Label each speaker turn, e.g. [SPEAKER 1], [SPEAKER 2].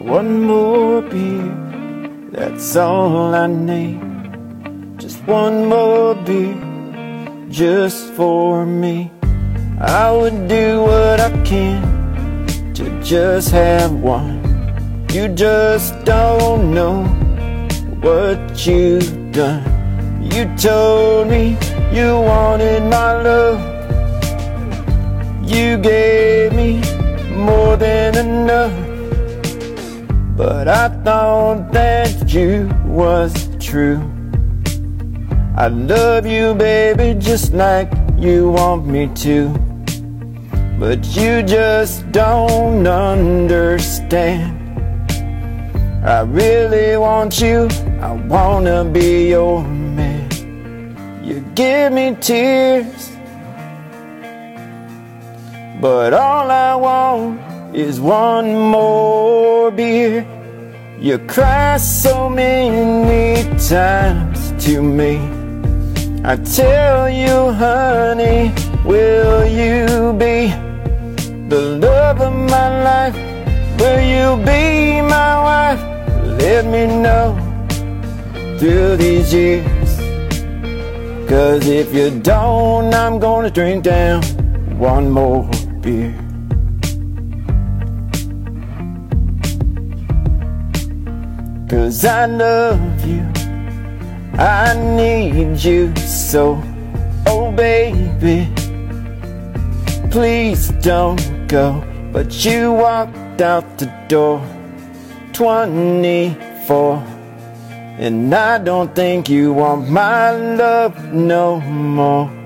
[SPEAKER 1] one more beer, that's all I need. Just one more beer, just for me. I would do what I can to just have one. You just don't know what you've done. You told me you wanted my love. You gave me more than enough. But I thought that you was true. I love you, baby, just like you want me to. But you just don't understand. I really want you, I wanna be your man. You give me tears, but all I want is one more beer. You cry so many times to me. I tell you, honey, will you be the love of my life? Will you be my wife? Let me know through these years. Cause if you don't, I'm gonna drink down one more beer. Cause I love you, I need you so. Oh, baby, please don't go. But you walked out the door 24. And I don't think you want my love no more.